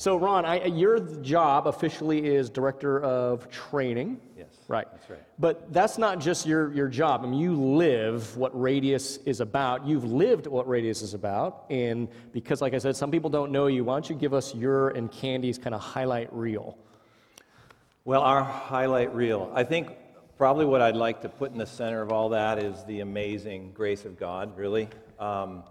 So, Ron, I, your job officially is director of training. Yes. Right. That's right. But that's not just your, your job. I mean, you live what Radius is about. You've lived what Radius is about. And because, like I said, some people don't know you, why don't you give us your and Candy's kind of highlight reel? Well, our highlight reel. I think probably what I'd like to put in the center of all that is the amazing grace of God, really. Um,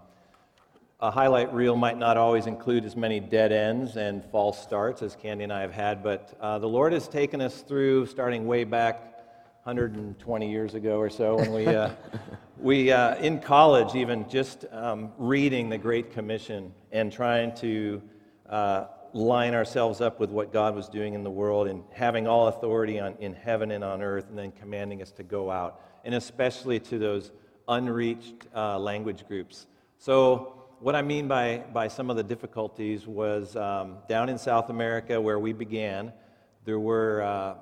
a highlight reel might not always include as many dead ends and false starts as Candy and I have had, but uh, the Lord has taken us through, starting way back 120 years ago or so, when we, uh, we uh, in college, even just um, reading the Great Commission and trying to uh, line ourselves up with what God was doing in the world and having all authority on, in heaven and on earth, and then commanding us to go out, and especially to those unreached uh, language groups. So, what I mean by, by some of the difficulties was um, down in South America, where we began, there were uh,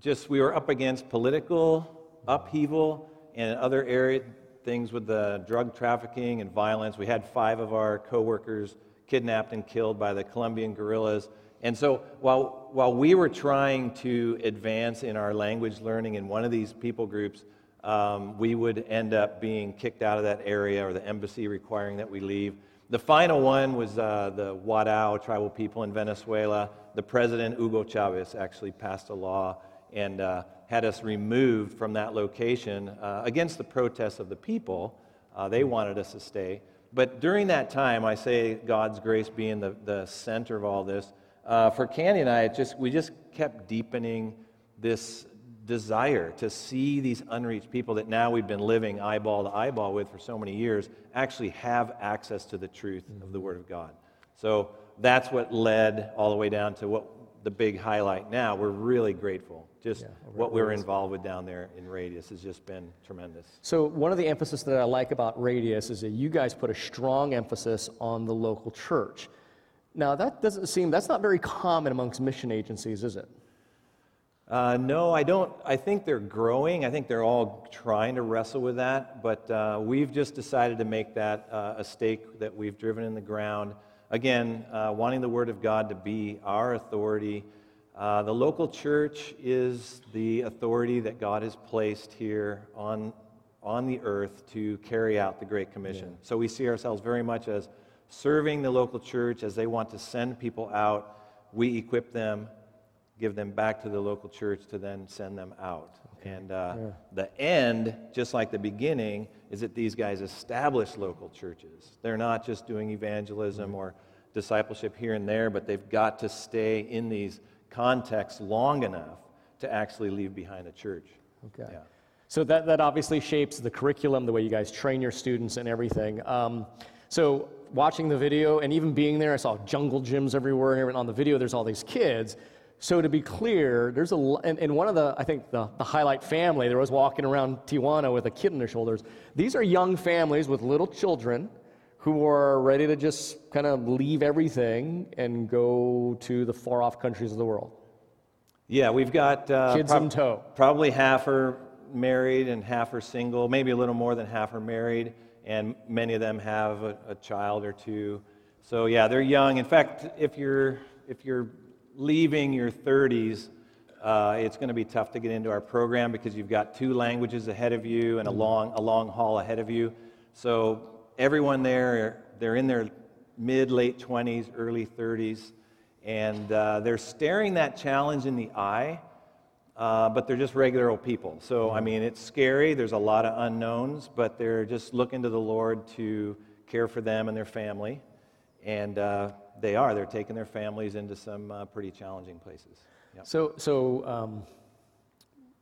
just, we were up against political upheaval and other area things with the drug trafficking and violence. We had five of our coworkers kidnapped and killed by the Colombian guerrillas. And so while, while we were trying to advance in our language learning in one of these people groups, um, we would end up being kicked out of that area or the embassy requiring that we leave. The final one was uh, the Wadao tribal people in Venezuela. The president, Hugo Chavez, actually passed a law and uh, had us removed from that location uh, against the protests of the people. Uh, they wanted us to stay. But during that time, I say God's grace being the, the center of all this, uh, for Candy and I, just, we just kept deepening this desire to see these unreached people that now we've been living eyeball to eyeball with for so many years actually have access to the truth of the Word of God. So that's what led all the way down to what the big highlight now. We're really grateful. Just Yeah, what we're involved with down there in Radius has just been tremendous. So, one of the emphasis that I like about Radius is that you guys put a strong emphasis on the local church. Now, that doesn't seem, that's not very common amongst mission agencies, is it? Uh, no, I don't. I think they're growing. I think they're all trying to wrestle with that. But uh, we've just decided to make that uh, a stake that we've driven in the ground. Again, uh, wanting the Word of God to be our authority. Uh, the local church is the authority that God has placed here on, on the earth to carry out the Great Commission. So we see ourselves very much as serving the local church as they want to send people out. We equip them, give them back to the local church to then send them out. And uh, the end, just like the beginning, is that these guys establish local churches. They're not just doing evangelism or discipleship here and there, but they've got to stay in these contexts long enough to actually leave behind a church. Okay. Yeah. So that, that obviously shapes the curriculum, the way you guys train your students and everything. Um, so watching the video and even being there, I saw jungle gyms everywhere. And on the video, there's all these kids. So to be clear, there's a and, and one of the I think the, the highlight family there was walking around Tijuana with a kid on their shoulders. These are young families with little children who are ready to just kind of leave everything and go to the far off countries of the world. Yeah, we've got uh, Kids in tow. Probably half are married and half are single. Maybe a little more than half are married, and many of them have a, a child or two. So yeah, they're young. In fact, if you're if you're leaving your 30s, uh, it's going to be tough to get into our program because you've got two languages ahead of you and a long a long haul ahead of you. So everyone there, they're in their mid late 20s, early 30s and uh, they're staring that challenge in the eye, uh, but they're just regular old people. So, I mean, it's scary. There's a lot of unknowns, but they're just looking to the Lord to care for them and their family. And uh, they are. They're taking their families into some uh, pretty challenging places. Yep. So, so um,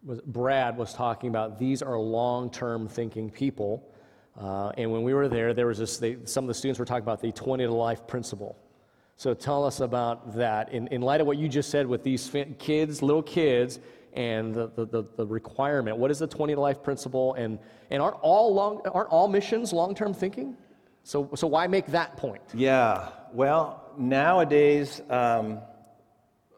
was, Brad was talking about these are long term thinking people. Uh, and when we were there, there was this, they, some of the students were talking about the 20 to life principle. So tell us about that in, in light of what you just said with these kids, little kids, and the, the, the, the requirement. What is the 20 to life principle? And, and aren't, all long, aren't all missions long term thinking? So, so why make that point? Yeah, well, nowadays, um,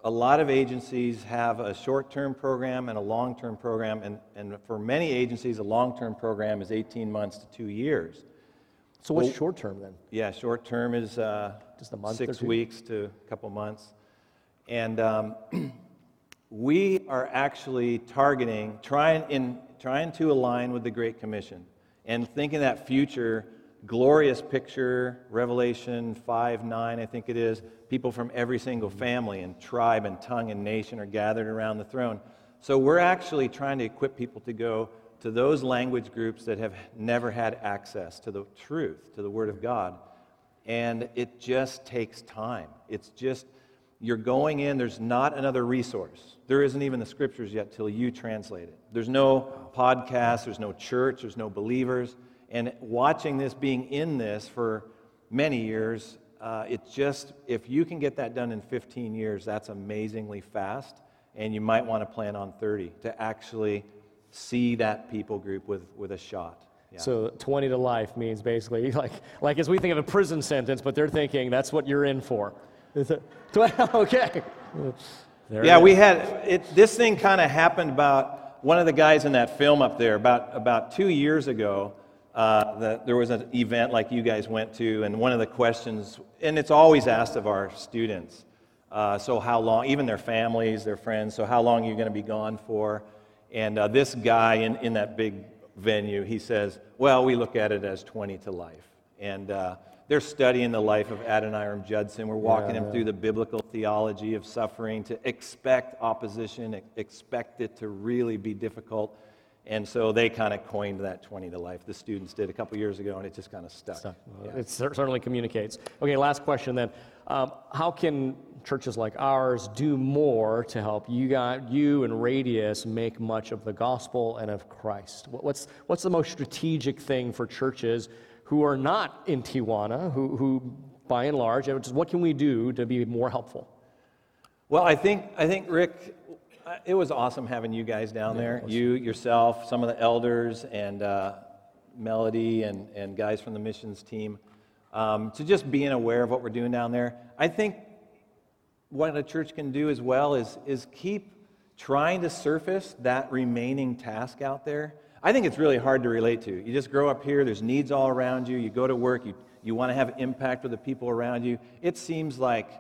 a lot of agencies have a short term program and a long term program, and, and for many agencies, a long term program is 18 months to two years. So, what's Well- short term then? Yeah, short term is uh, just a month six or two? weeks to a couple months. And um, we are actually targeting, trying, in, trying to align with the Great Commission and thinking that future glorious picture, Revelation 5 9, I think it is, people from every single family and tribe and tongue and nation are gathered around the throne. So we're actually trying to equip people to go to those language groups that have never had access to the truth, to the Word of God. And it just takes time. It's just, you're going in, there's not another resource. There isn't even the scriptures yet till you translate it. There's no podcast, there's no church, there's no believers. And watching this, being in this for many years, uh, it's just, if you can get that done in 15 years, that's amazingly fast. And you might want to plan on 30 to actually see that people group with, with a shot. Yeah. So 20 to life means basically like, like as we think of a prison sentence, but they're thinking that's what you're in for. Is it- okay. There yeah, we had it. This thing kind of happened about one of the guys in that film up there about about two years ago. Uh, that there was an event like you guys went to, and one of the questions, and it's always asked of our students. Uh, so how long? Even their families, their friends. So how long are you going to be gone for? And uh, this guy in, in that big venue, he says, "Well, we look at it as 20 to life." And uh, they're studying the life of Adoniram Judson. We're walking Yeah, him yeah. through the biblical theology of suffering to expect opposition, expect it to really be difficult. And so they kind of coined that 20 to life. The students did a couple years ago, and it just kind of stuck. Well, Yeah. It certainly communicates. Okay, last question then. Um, how can churches like ours do more to help you, got, you and Radius make much of the gospel and of Christ? What- What's, what's the most strategic thing for churches who are not in Tijuana, who, who by and large, what can we do to be more helpful? Well, I think, I think Rick, it was awesome having you guys down there. You, yourself, some of the elders, and uh, Melody, and, and guys from the missions team, um, to just being aware of what we're doing down there. I think what a church can do as well is, is keep trying to surface that remaining task out there. I think it's really hard to relate to. You just grow up here, there's needs all around you, you go to work, you, you want to have impact with the people around you. It seems like,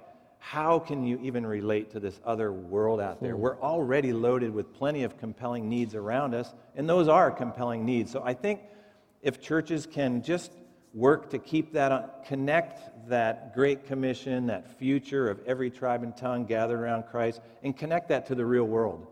how can you even relate to this other world out there? Hmm. We're already loaded with plenty of compelling needs around us, and those are compelling needs. So I think if churches can just work to keep that on, connect that great commission, that future of every tribe and tongue gathered around Christ, and connect that to the real world.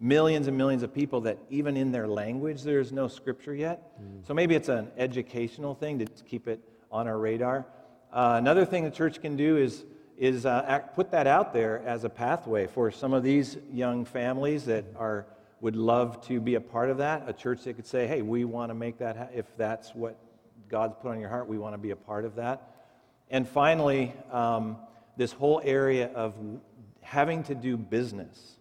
Millions and millions of people that even in their language there is no scripture yet. Hmm. So maybe it's an educational thing to keep it on our radar. Uh, another thing the church can do is is uh, put that out there as a pathway for some of these young families that are would love to be a part of that. A church that could say, "Hey, we want to make that. Ha- if that's what God's put on your heart, we want to be a part of that." And finally, um, this whole area of having to do business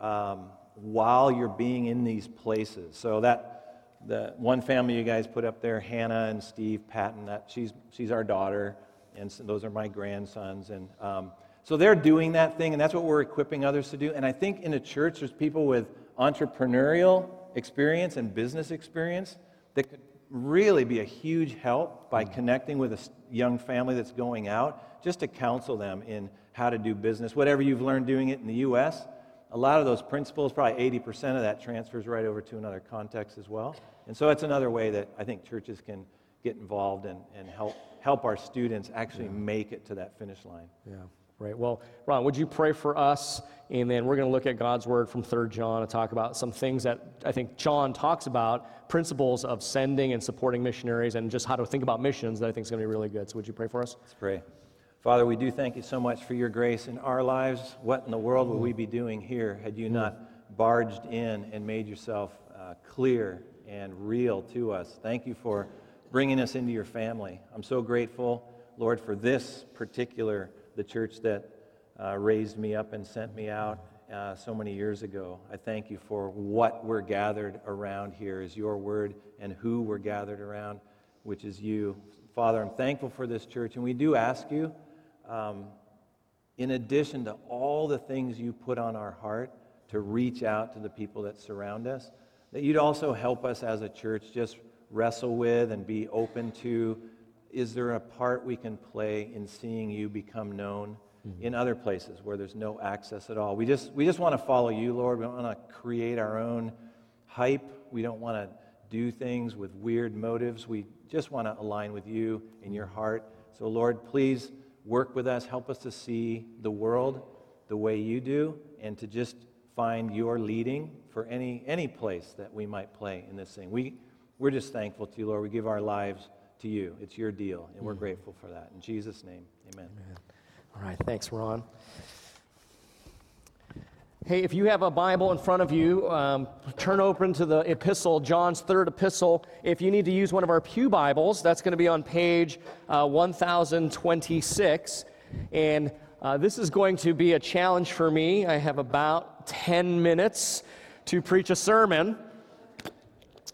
um, while you're being in these places. So that the one family you guys put up there, Hannah and Steve Patton, that she's she's our daughter, and so those are my grandsons, and um, so they're doing that thing, and that's what we're equipping others to do. And I think in a church, there's people with entrepreneurial experience and business experience that could really be a huge help by connecting with a young family that's going out, just to counsel them in how to do business. Whatever you've learned doing it in the U.S., a lot of those principles, probably 80% of that transfers right over to another context as well. And so that's another way that I think churches can get involved and, and help, help our students actually make it to that finish line. Yeah, right. Well, Ron, would you pray for us? And then we're going to look at God's word from 3 John and talk about some things that I think John talks about, principles of sending and supporting missionaries, and just how to think about missions that I think is going to be really good. So, would you pray for us? Let's pray. Father, we do thank you so much for your grace in our lives. What in the world would we be doing here had you not barged in and made yourself uh, clear and real to us? Thank you for bringing us into your family. I'm so grateful, Lord, for this particular, the church that uh, raised me up and sent me out uh, so many years ago. I thank you for what we're gathered around here is your word and who we're gathered around, which is you. Father, I'm thankful for this church, and we do ask you, um, in addition to all the things you put on our heart to reach out to the people that surround us, that you'd also help us as a church just wrestle with and be open to is there a part we can play in seeing you become known mm-hmm. in other places where there's no access at all? We just, we just want to follow you, Lord. We don't want to create our own hype. We don't want to do things with weird motives. We just want to align with you in your heart. So, Lord, please work with us. Help us to see the world the way you do and to just find your leading for any, any place that we might play in this thing. We, we're just thankful to you, Lord. We give our lives to you. It's your deal, and we're grateful for that. In Jesus' name, amen. amen. All right, thanks, Ron. Hey, if you have a Bible in front of you, um, turn open to the epistle, John's third epistle. If you need to use one of our Pew Bibles, that's going to be on page uh, 1026. And uh, this is going to be a challenge for me. I have about 10 minutes to preach a sermon.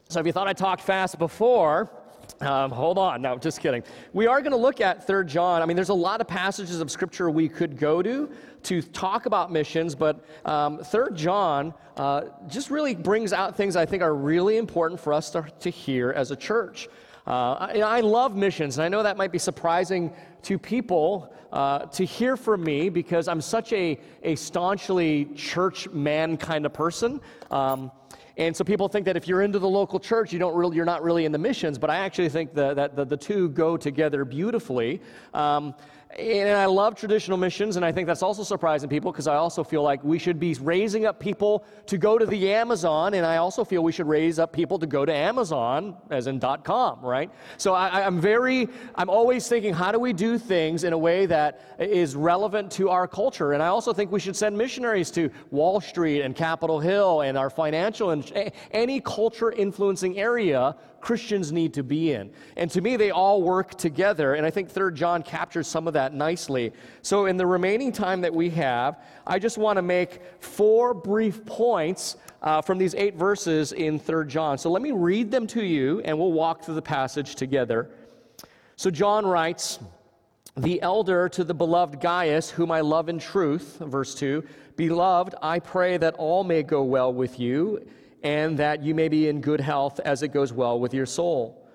So if you thought I talked fast before, um, hold on. No, just kidding. We are going to look at Third John. I mean, there's a lot of passages of Scripture we could go to to talk about missions, but um, Third John uh, just really brings out things I think are really important for us to, to hear as a church. Uh, I, I, love missions, and I know that might be surprising to people uh, to hear from me because I'm such a, a staunchly church man kind of person. Um, and so people think that if you're into the local church, you don't really, you're not really in the missions, but I actually think the, that the, the two go together beautifully. Um, and I love traditional missions, and I think that's also surprising people because I also feel like we should be raising up people to go to the Amazon, and I also feel we should raise up people to go to Amazon, as in dot .com, right? So I, I'm very, I'm always thinking, how do we do things in a way that is relevant to our culture? And I also think we should send missionaries to Wall Street and Capitol Hill and our financial and any culture influencing area Christians need to be in. And to me, they all work together. And I think Third John captures some of that nicely. So, in the remaining time that we have, I just want to make four brief points uh, from these eight verses in Third John. So, let me read them to you, and we'll walk through the passage together. So, John writes, the elder to the beloved Gaius, whom I love in truth, verse 2 Beloved, I pray that all may go well with you and that you may be in good health as it goes well with your soul.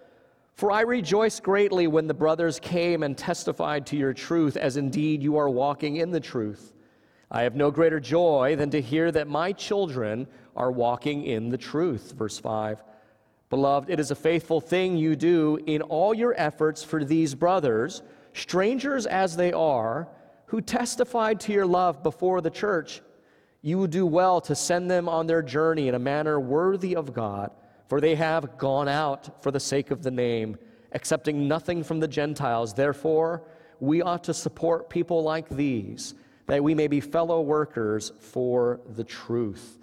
For I rejoice greatly when the brothers came and testified to your truth, as indeed you are walking in the truth. I have no greater joy than to hear that my children are walking in the truth. Verse 5. Beloved, it is a faithful thing you do in all your efforts for these brothers, strangers as they are, who testified to your love before the church you will do well to send them on their journey in a manner worthy of God, for they have gone out for the sake of the name, accepting nothing from the Gentiles. Therefore, we ought to support people like these, that we may be fellow workers for the truth.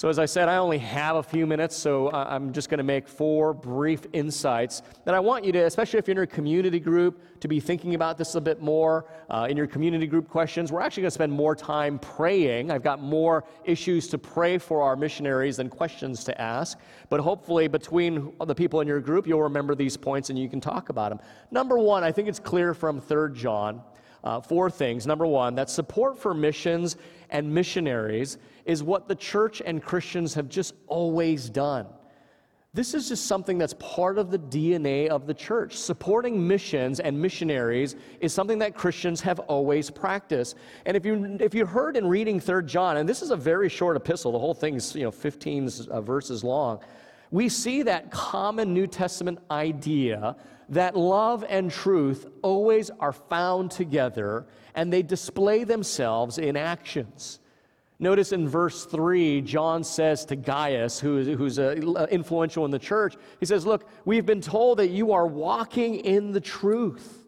So, as I said, I only have a few minutes, so I'm just going to make four brief insights that I want you to, especially if you're in your community group, to be thinking about this a bit more. Uh, in your community group questions, we're actually going to spend more time praying. I've got more issues to pray for our missionaries than questions to ask. But hopefully, between the people in your group, you'll remember these points and you can talk about them. Number one, I think it's clear from 3 John. Uh, four things. Number one, that support for missions and missionaries is what the church and Christians have just always done. This is just something that's part of the DNA of the church. Supporting missions and missionaries is something that Christians have always practiced. And if you if you heard in reading 3 John, and this is a very short epistle, the whole thing is you know 15 uh, verses long, we see that common New Testament idea that love and truth always are found together and they display themselves in actions. Notice in verse 3, John says to Gaius, who is, who's uh, influential in the church, he says, Look, we've been told that you are walking in the truth.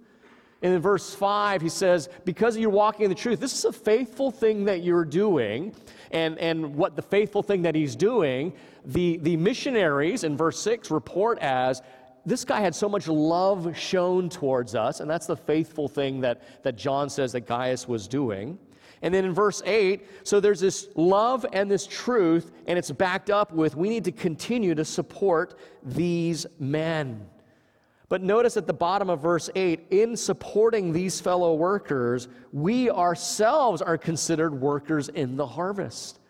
And in verse 5, he says, Because you're walking in the truth, this is a faithful thing that you're doing. And, and what the faithful thing that he's doing, the, the missionaries in verse 6 report as this guy had so much love shown towards us, and that's the faithful thing that, that John says that Gaius was doing. And then in verse 8, so there's this love and this truth, and it's backed up with we need to continue to support these men. But notice at the bottom of verse 8, in supporting these fellow workers, we ourselves are considered workers in the harvest.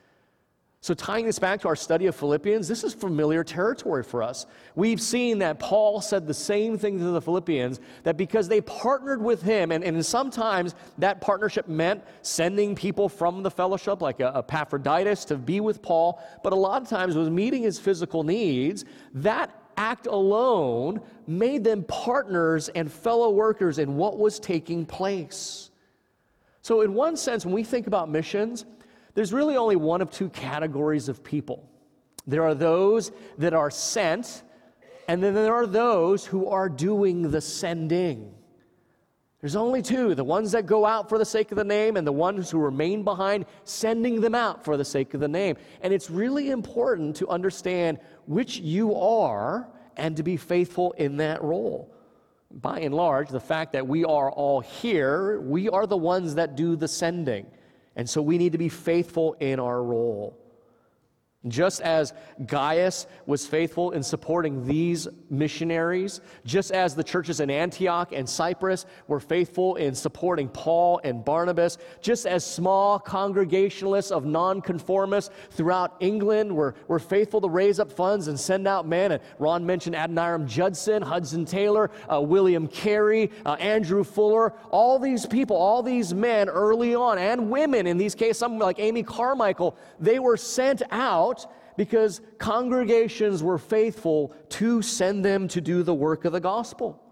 So, tying this back to our study of Philippians, this is familiar territory for us. We've seen that Paul said the same thing to the Philippians that because they partnered with him, and, and sometimes that partnership meant sending people from the fellowship, like a, Epaphroditus, to be with Paul, but a lot of times was meeting his physical needs. That act alone made them partners and fellow workers in what was taking place. So, in one sense, when we think about missions, there's really only one of two categories of people. There are those that are sent, and then there are those who are doing the sending. There's only two the ones that go out for the sake of the name, and the ones who remain behind, sending them out for the sake of the name. And it's really important to understand which you are and to be faithful in that role. By and large, the fact that we are all here, we are the ones that do the sending. And so we need to be faithful in our role. Just as Gaius was faithful in supporting these missionaries, just as the churches in Antioch and Cyprus were faithful in supporting Paul and Barnabas, just as small congregationalists of nonconformists throughout England were, were faithful to raise up funds and send out men. And Ron mentioned Adoniram Judson, Hudson Taylor, uh, William Carey, uh, Andrew Fuller, all these people, all these men early on, and women in these cases, some like Amy Carmichael, they were sent out out because congregations were faithful to send them to do the work of the gospel.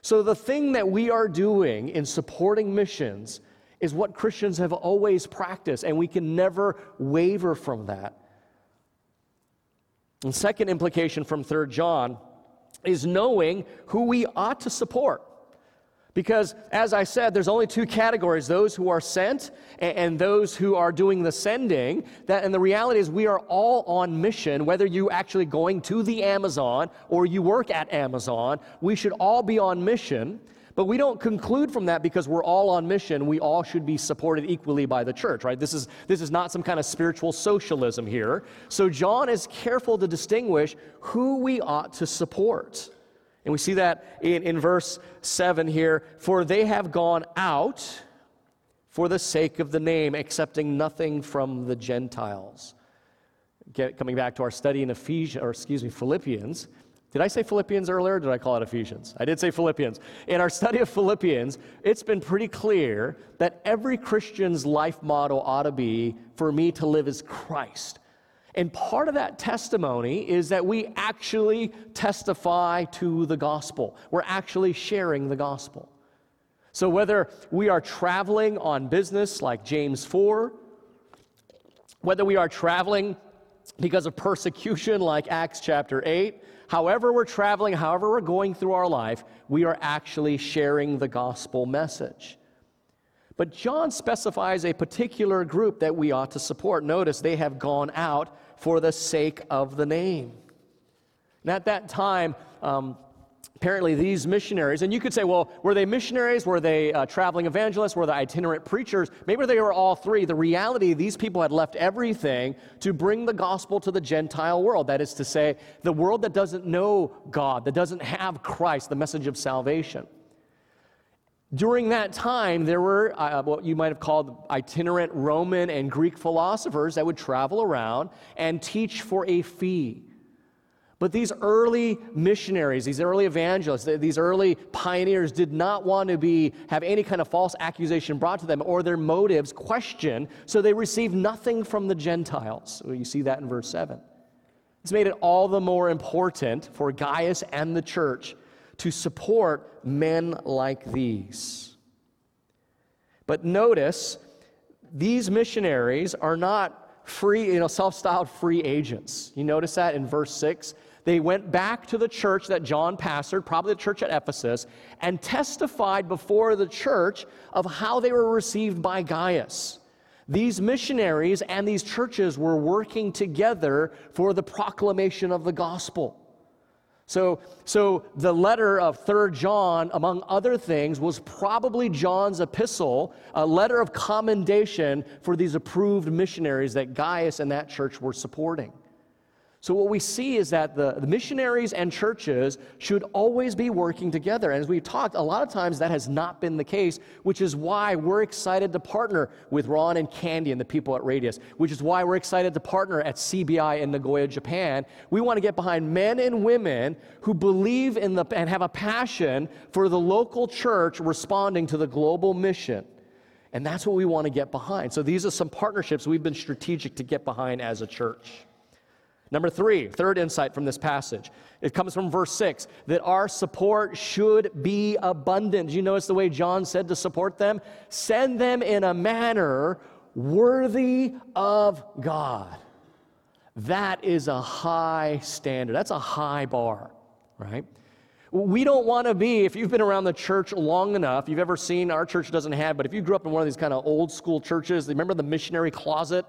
So, the thing that we are doing in supporting missions is what Christians have always practiced, and we can never waver from that. And second implication from 3 John is knowing who we ought to support. Because, as I said, there's only two categories those who are sent and, those who are doing the sending. That, and the reality is, we are all on mission, whether you're actually going to the Amazon or you work at Amazon. We should all be on mission. But we don't conclude from that because we're all on mission, we all should be supported equally by the church, right? This is, this is not some kind of spiritual socialism here. So, John is careful to distinguish who we ought to support. And we see that in, in verse 7 here. For they have gone out for the sake of the name, accepting nothing from the Gentiles. Get, coming back to our study in Ephesians, or excuse me, Philippians. Did I say Philippians earlier? did I call it Ephesians? I did say Philippians. In our study of Philippians, it's been pretty clear that every Christian's life motto ought to be for me to live as Christ. And part of that testimony is that we actually testify to the gospel. We're actually sharing the gospel. So whether we are traveling on business like James 4, whether we are traveling because of persecution like Acts chapter 8, however we're traveling, however we're going through our life, we are actually sharing the gospel message. But John specifies a particular group that we ought to support. Notice they have gone out for the sake of the name. And at that time, um, apparently these missionaries, and you could say, well, were they missionaries? Were they uh, traveling evangelists? Were they itinerant preachers? Maybe they were all three. The reality, these people had left everything to bring the gospel to the Gentile world. That is to say, the world that doesn't know God, that doesn't have Christ, the message of salvation. During that time, there were uh, what you might have called itinerant Roman and Greek philosophers that would travel around and teach for a fee. But these early missionaries, these early evangelists, these early pioneers did not want to be, have any kind of false accusation brought to them or their motives questioned, so they received nothing from the Gentiles. You see that in verse 7. It's made it all the more important for Gaius and the church to support men like these. But notice, these missionaries are not free, you know, self styled free agents. You notice that in verse 6? They went back to the church that John pastored, probably the church at Ephesus, and testified before the church of how they were received by Gaius. These missionaries and these churches were working together for the proclamation of the gospel. So, so the letter of Third John, among other things, was probably John's epistle, a letter of commendation for these approved missionaries that Gaius and that church were supporting. So, what we see is that the, the, missionaries and churches should always be working together. And as we've talked, a lot of times that has not been the case, which is why we're excited to partner with Ron and Candy and the people at Radius, which is why we're excited to partner at CBI in Nagoya, Japan. We want to get behind men and women who believe in the, and have a passion for the local church responding to the global mission. And that's what we want to get behind. So, these are some partnerships we've been strategic to get behind as a church. Number three, third insight from this passage. It comes from verse six that our support should be abundant. You notice the way John said to support them? Send them in a manner worthy of God. That is a high standard. That's a high bar, right? We don't want to be, if you've been around the church long enough, you've ever seen, our church doesn't have, but if you grew up in one of these kind of old school churches, remember the missionary closet?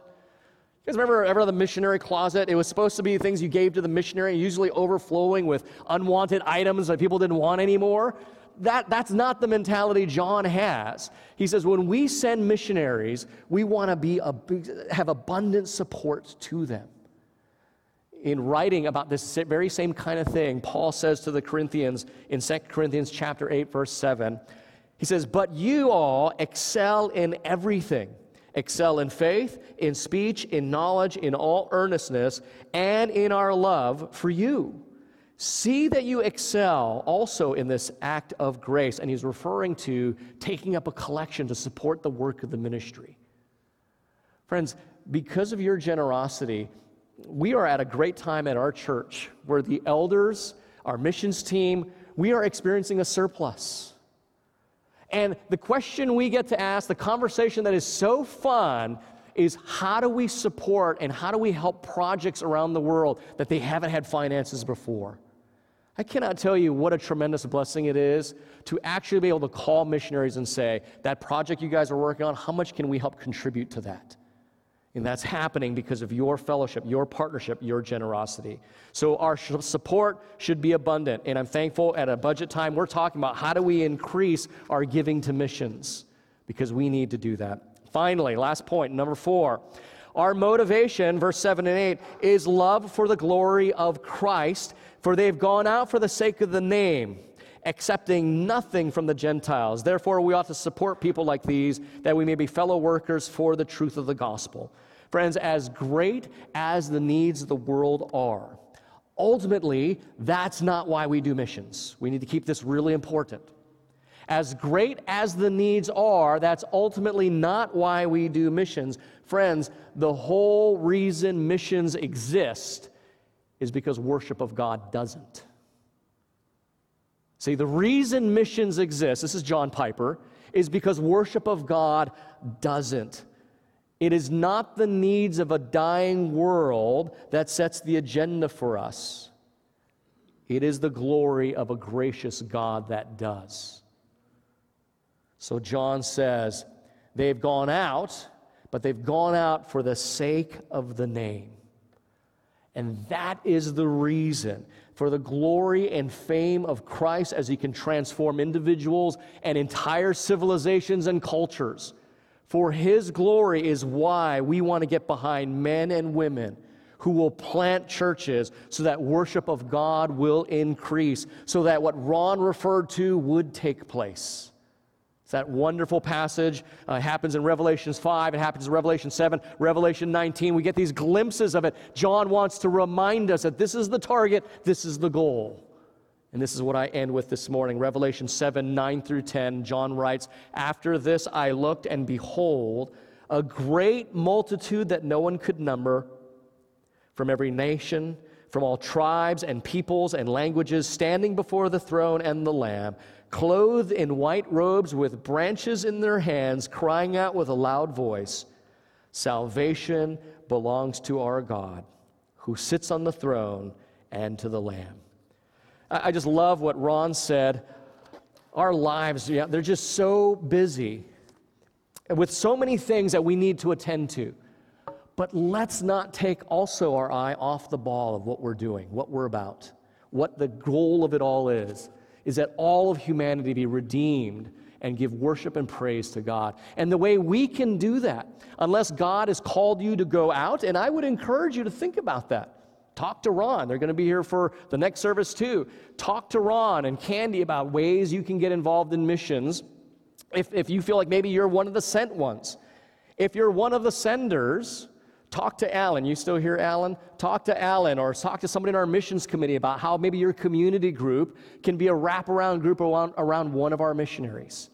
You guys remember ever the missionary closet? It was supposed to be things you gave to the missionary, usually overflowing with unwanted items that people didn't want anymore. That, that's not the mentality John has. He says, when we send missionaries, we want to be have abundant support to them. In writing about this very same kind of thing, Paul says to the Corinthians in 2 Corinthians chapter 8, verse 7, he says, But you all excel in everything excel in faith, in speech, in knowledge, in all earnestness, and in our love for you. See that you excel also in this act of grace. And he's referring to taking up a collection to support the work of the ministry. Friends, because of your generosity, we are at a great time at our church where the elders, our missions team, we are experiencing a surplus. And the question we get to ask, the conversation that is so fun, is how do we support and how do we help projects around the world that they haven't had finances before? I cannot tell you what a tremendous blessing it is to actually be able to call missionaries and say, that project you guys are working on, how much can we help contribute to that? And that's happening because of your fellowship, your partnership, your generosity. So our support should be abundant. And I'm thankful at a budget time, we're talking about how do we increase our giving to missions because we need to do that. Finally, last point, number four. Our motivation, verse 7 and 8, is love for the glory of Christ, for they've gone out for the sake of the name accepting nothing from the Gentiles. Therefore, we ought to support people like these that we may be fellow workers for the truth of the gospel. Friends, as great as the needs of the world are, ultimately, that's not why we do missions. We need to keep this really important. As great as the needs are, that's ultimately not why we do missions. Friends, the whole reason missions exist is because worship of God doesn't. See, the reason missions exist, this is John Piper, is because worship of God doesn't. It is not the needs of a dying world that sets the agenda for us. It is the glory of a gracious God that does. So John says, they've gone out, but they've gone out for the sake of the name. And that is the reason for the glory and fame of Christ as he can transform individuals and entire civilizations and cultures. For his glory is why we want to get behind men and women who will plant churches so that worship of God will increase, so that what Ron referred to would take place. That wonderful passage uh, happens in Revelations 5, it happens in Revelation 7, Revelation 19. We get these glimpses of it. John wants to remind us that this is the target, this is the goal. And this is what I end with this morning. Revelation 7 9 through 10. John writes, After this I looked, and behold, a great multitude that no one could number from every nation, from all tribes and peoples and languages, standing before the throne and the Lamb, clothed in white robes with branches in their hands, crying out with a loud voice Salvation belongs to our God, who sits on the throne, and to the Lamb. I just love what Ron said. Our lives, yeah, they're just so busy with so many things that we need to attend to. But let's not take also our eye off the ball of what we're doing, what we're about, what the goal of it all is, is that all of humanity be redeemed and give worship and praise to God. And the way we can do that, unless God has called you to go out, and I would encourage you to think about that. Talk to Ron. They're going to be here for the next service too. Talk to Ron and Candy about ways you can get involved in missions if, if you feel like maybe you're one of the sent ones. If you're one of the senders, talk to Alan. You still hear Alan? Talk to Alan or talk to somebody in our missions committee about how maybe your community group can be a wraparound group around, around one of our missionaries.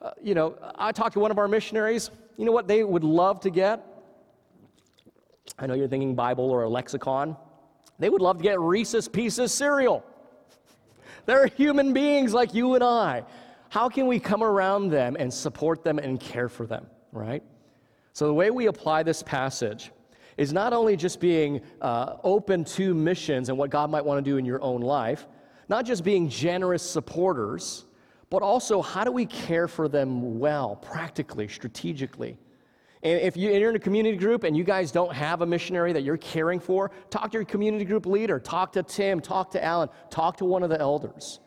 Uh, you know, I talked to one of our missionaries. You know what they would love to get? I know you're thinking Bible or a lexicon. They would love to get Reese's Pieces cereal. They're human beings like you and I. How can we come around them and support them and care for them, right? So, the way we apply this passage is not only just being uh, open to missions and what God might want to do in your own life, not just being generous supporters, but also how do we care for them well, practically, strategically? And if you're in a community group and you guys don't have a missionary that you're caring for, talk to your community group leader, talk to Tim, talk to Alan, talk to one of the elders.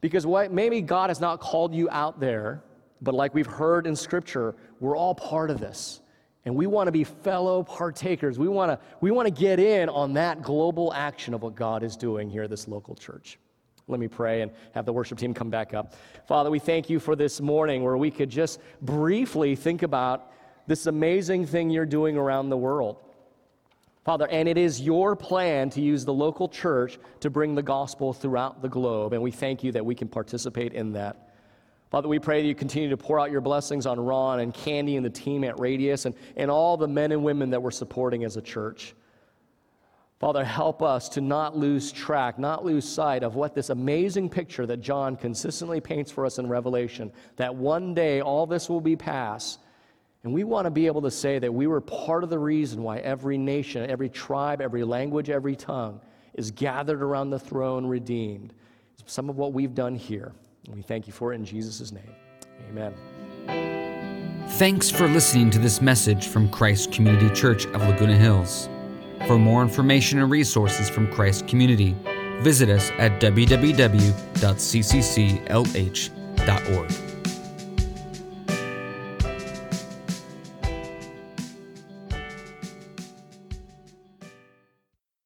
Because what, maybe God has not called you out there, but like we've heard in Scripture, we're all part of this. And we want to be fellow partakers. We want to, we want to get in on that global action of what God is doing here at this local church. Let me pray and have the worship team come back up. Father, we thank you for this morning where we could just briefly think about this amazing thing you're doing around the world. Father, and it is your plan to use the local church to bring the gospel throughout the globe, and we thank you that we can participate in that. Father, we pray that you continue to pour out your blessings on Ron and Candy and the team at Radius and, and all the men and women that we're supporting as a church. Father, help us to not lose track, not lose sight of what this amazing picture that John consistently paints for us in Revelation, that one day all this will be past and we want to be able to say that we were part of the reason why every nation, every tribe, every language, every tongue is gathered around the throne redeemed. Some of what we've done here. And we thank you for it in Jesus' name. Amen. Thanks for listening to this message from Christ Community Church of Laguna Hills. For more information and resources from Christ Community, visit us at www.ccclh.org.